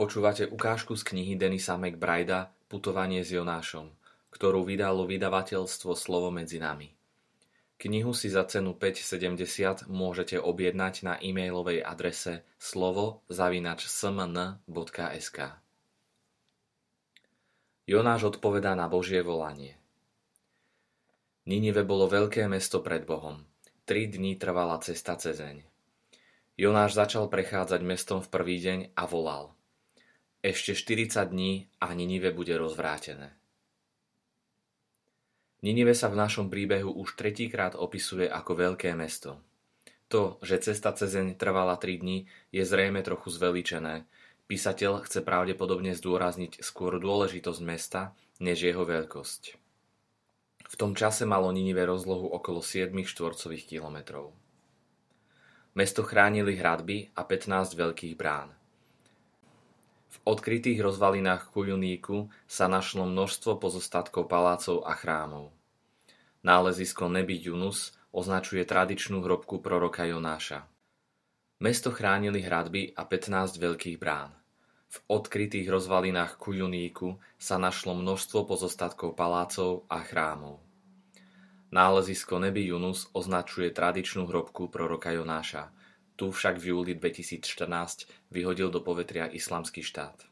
Počúvate ukážku z knihy Denisa McBrida Putovanie s Jonášom, ktorú vydalo vydavateľstvo Slovo medzi nami. Knihu si za cenu 5,70 môžete objednať na e-mailovej adrese slovo-smn.sk Jonáš odpovedá na Božie volanie. Ninive bolo veľké mesto pred Bohom. Tri dní trvala cesta cezeň. Jonáš začal prechádzať mestom v prvý deň a volal – ešte 40 dní a Ninive bude rozvrátené. Ninive sa v našom príbehu už tretíkrát opisuje ako veľké mesto. To, že cesta cezeň trvala 3 dní, je zrejme trochu zveličené. Písateľ chce pravdepodobne zdôrazniť skôr dôležitosť mesta, než jeho veľkosť. V tom čase malo Ninive rozlohu okolo 7 štvorcových kilometrov. Mesto chránili hradby a 15 veľkých brán. V odkrytých rozvalinách Kujuníku sa našlo množstvo pozostatkov palácov a chrámov. Nálezisko Nebi Yunus označuje tradičnú hrobku proroka Jonáša. Mesto chránili hradby a 15 veľkých brán. V odkrytých rozvalinách Kujuníku sa našlo množstvo pozostatkov palácov a chrámov. Nálezisko Nebi Yunus označuje tradičnú hrobku proroka Jonáša – tu však v júli 2014 vyhodil do povetria Islamský štát.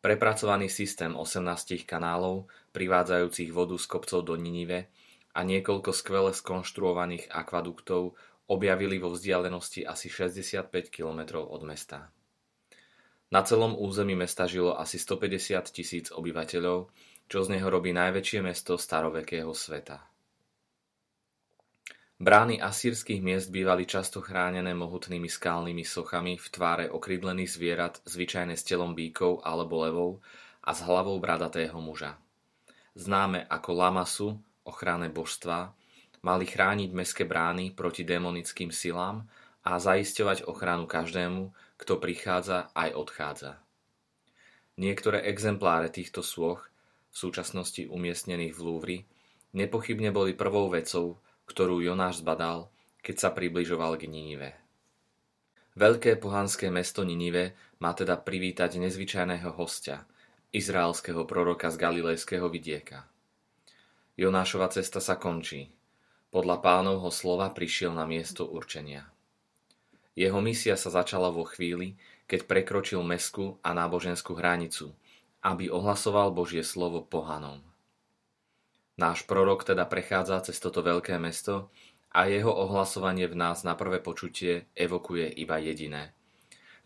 Prepracovaný systém 18 kanálov, privádzajúcich vodu z kopcov do Ninive a niekoľko skvele skonštruovaných akvaduktov objavili vo vzdialenosti asi 65 km od mesta. Na celom území mesta žilo asi 150 tisíc obyvateľov, čo z neho robí najväčšie mesto starovekého sveta. Brány asýrskych miest bývali často chránené mohutnými skalnými sochami v tváre okrydlených zvierat zvyčajne s telom bíkov alebo levov a s hlavou bradatého muža. Známe ako Lamasu, ochranné božstva, mali chrániť meské brány proti démonickým silám a zaisťovať ochranu každému, kto prichádza aj odchádza. Niektoré exempláre týchto sôch, v súčasnosti umiestnených v Louvre, nepochybne boli prvou vecou, ktorú Jonáš zbadal, keď sa približoval k Ninive. Veľké pohanské mesto Ninive má teda privítať nezvyčajného hostia, izraelského proroka z galilejského vidieka. Jonášova cesta sa končí. Podľa pánovho slova prišiel na miesto určenia. Jeho misia sa začala vo chvíli, keď prekročil mesku a náboženskú hranicu, aby ohlasoval Božie slovo pohanom. Náš prorok teda prechádza cez toto veľké mesto a jeho ohlasovanie v nás na prvé počutie evokuje iba jediné.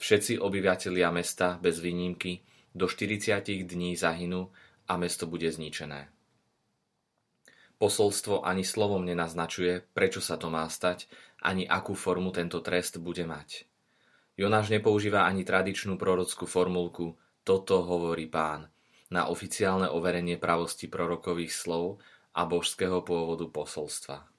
Všetci obyvatelia mesta bez výnimky do 40 dní zahynú a mesto bude zničené. Posolstvo ani slovom nenaznačuje, prečo sa to má stať, ani akú formu tento trest bude mať. Jonáš nepoužíva ani tradičnú prorockú formulku Toto hovorí pán – na oficiálne overenie pravosti prorokových slov a božského pôvodu posolstva.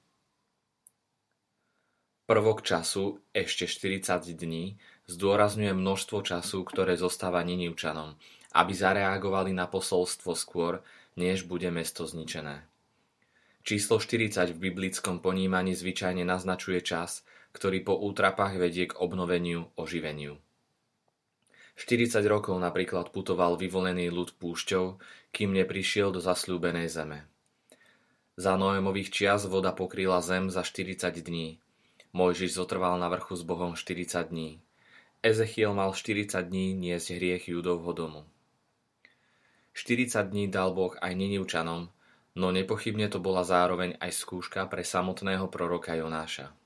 Prvok času, ešte 40 dní, zdôrazňuje množstvo času, ktoré zostáva Ninivčanom, aby zareagovali na posolstvo skôr, než bude mesto zničené. Číslo 40 v biblickom ponímaní zvyčajne naznačuje čas, ktorý po útrapách vedie k obnoveniu, oživeniu. 40 rokov napríklad putoval vyvolený ľud púšťou, kým neprišiel do zasľúbenej zeme. Za Noémových čias voda pokryla zem za 40 dní. Mojžiš zotrval na vrchu s Bohom 40 dní. Ezechiel mal 40 dní niesť hriech Judovho domu. 40 dní dal Boh aj Ninivčanom, no nepochybne to bola zároveň aj skúška pre samotného proroka Jonáša.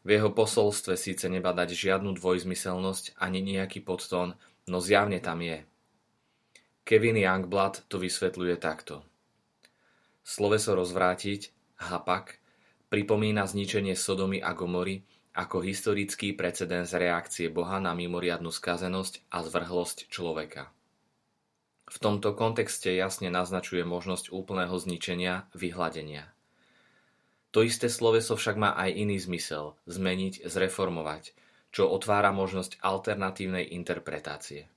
V jeho posolstve síce nebadať žiadnu dvojzmyselnosť ani nejaký podtón, no zjavne tam je. Kevin Youngblood to vysvetľuje takto. Sloveso rozvrátiť, hapak, pripomína zničenie Sodomy a Gomory ako historický precedens reakcie Boha na mimoriadnu skazenosť a zvrhlosť človeka. V tomto kontexte jasne naznačuje možnosť úplného zničenia, vyhladenia – to isté sloveso však má aj iný zmysel – zmeniť, zreformovať, čo otvára možnosť alternatívnej interpretácie.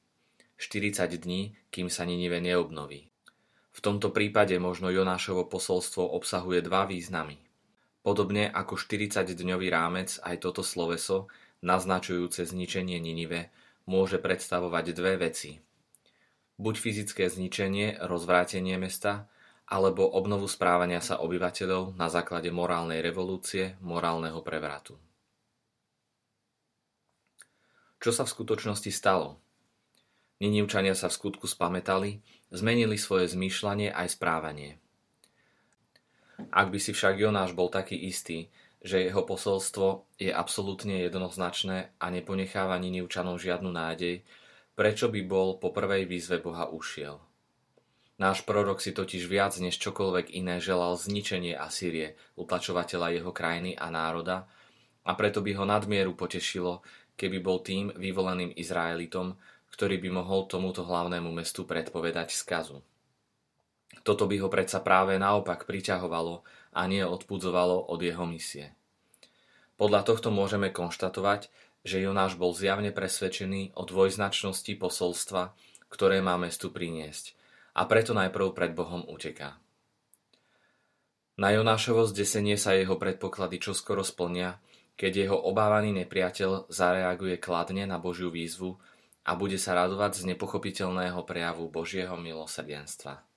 40 dní, kým sa Ninive neobnoví. V tomto prípade možno Jonášovo posolstvo obsahuje dva významy. Podobne ako 40-dňový rámec aj toto sloveso, naznačujúce zničenie Ninive, môže predstavovať dve veci. Buď fyzické zničenie, rozvrátenie mesta, alebo obnovu správania sa obyvateľov na základe morálnej revolúcie, morálneho prevratu. Čo sa v skutočnosti stalo? Ninivčania sa v skutku spametali, zmenili svoje zmýšľanie aj správanie. Ak by si však Jonáš bol taký istý, že jeho posolstvo je absolútne jednoznačné a neponecháva Ninivčanom žiadnu nádej, prečo by bol po prvej výzve Boha ušiel? Náš prorok si totiž viac než čokoľvek iné želal zničenie Asýrie, utlačovateľa jeho krajiny a národa, a preto by ho nadmieru potešilo, keby bol tým vyvoleným Izraelitom, ktorý by mohol tomuto hlavnému mestu predpovedať skazu. Toto by ho predsa práve naopak priťahovalo a nie odpudzovalo od jeho misie. Podľa tohto môžeme konštatovať, že Jonáš bol zjavne presvedčený o dvojznačnosti posolstva, ktoré má mestu priniesť a preto najprv pred Bohom uteká. Na Jonášovo zdesenie sa jeho predpoklady čoskoro splnia, keď jeho obávaný nepriateľ zareaguje kladne na Božiu výzvu a bude sa radovať z nepochopiteľného prejavu Božieho milosrdenstva.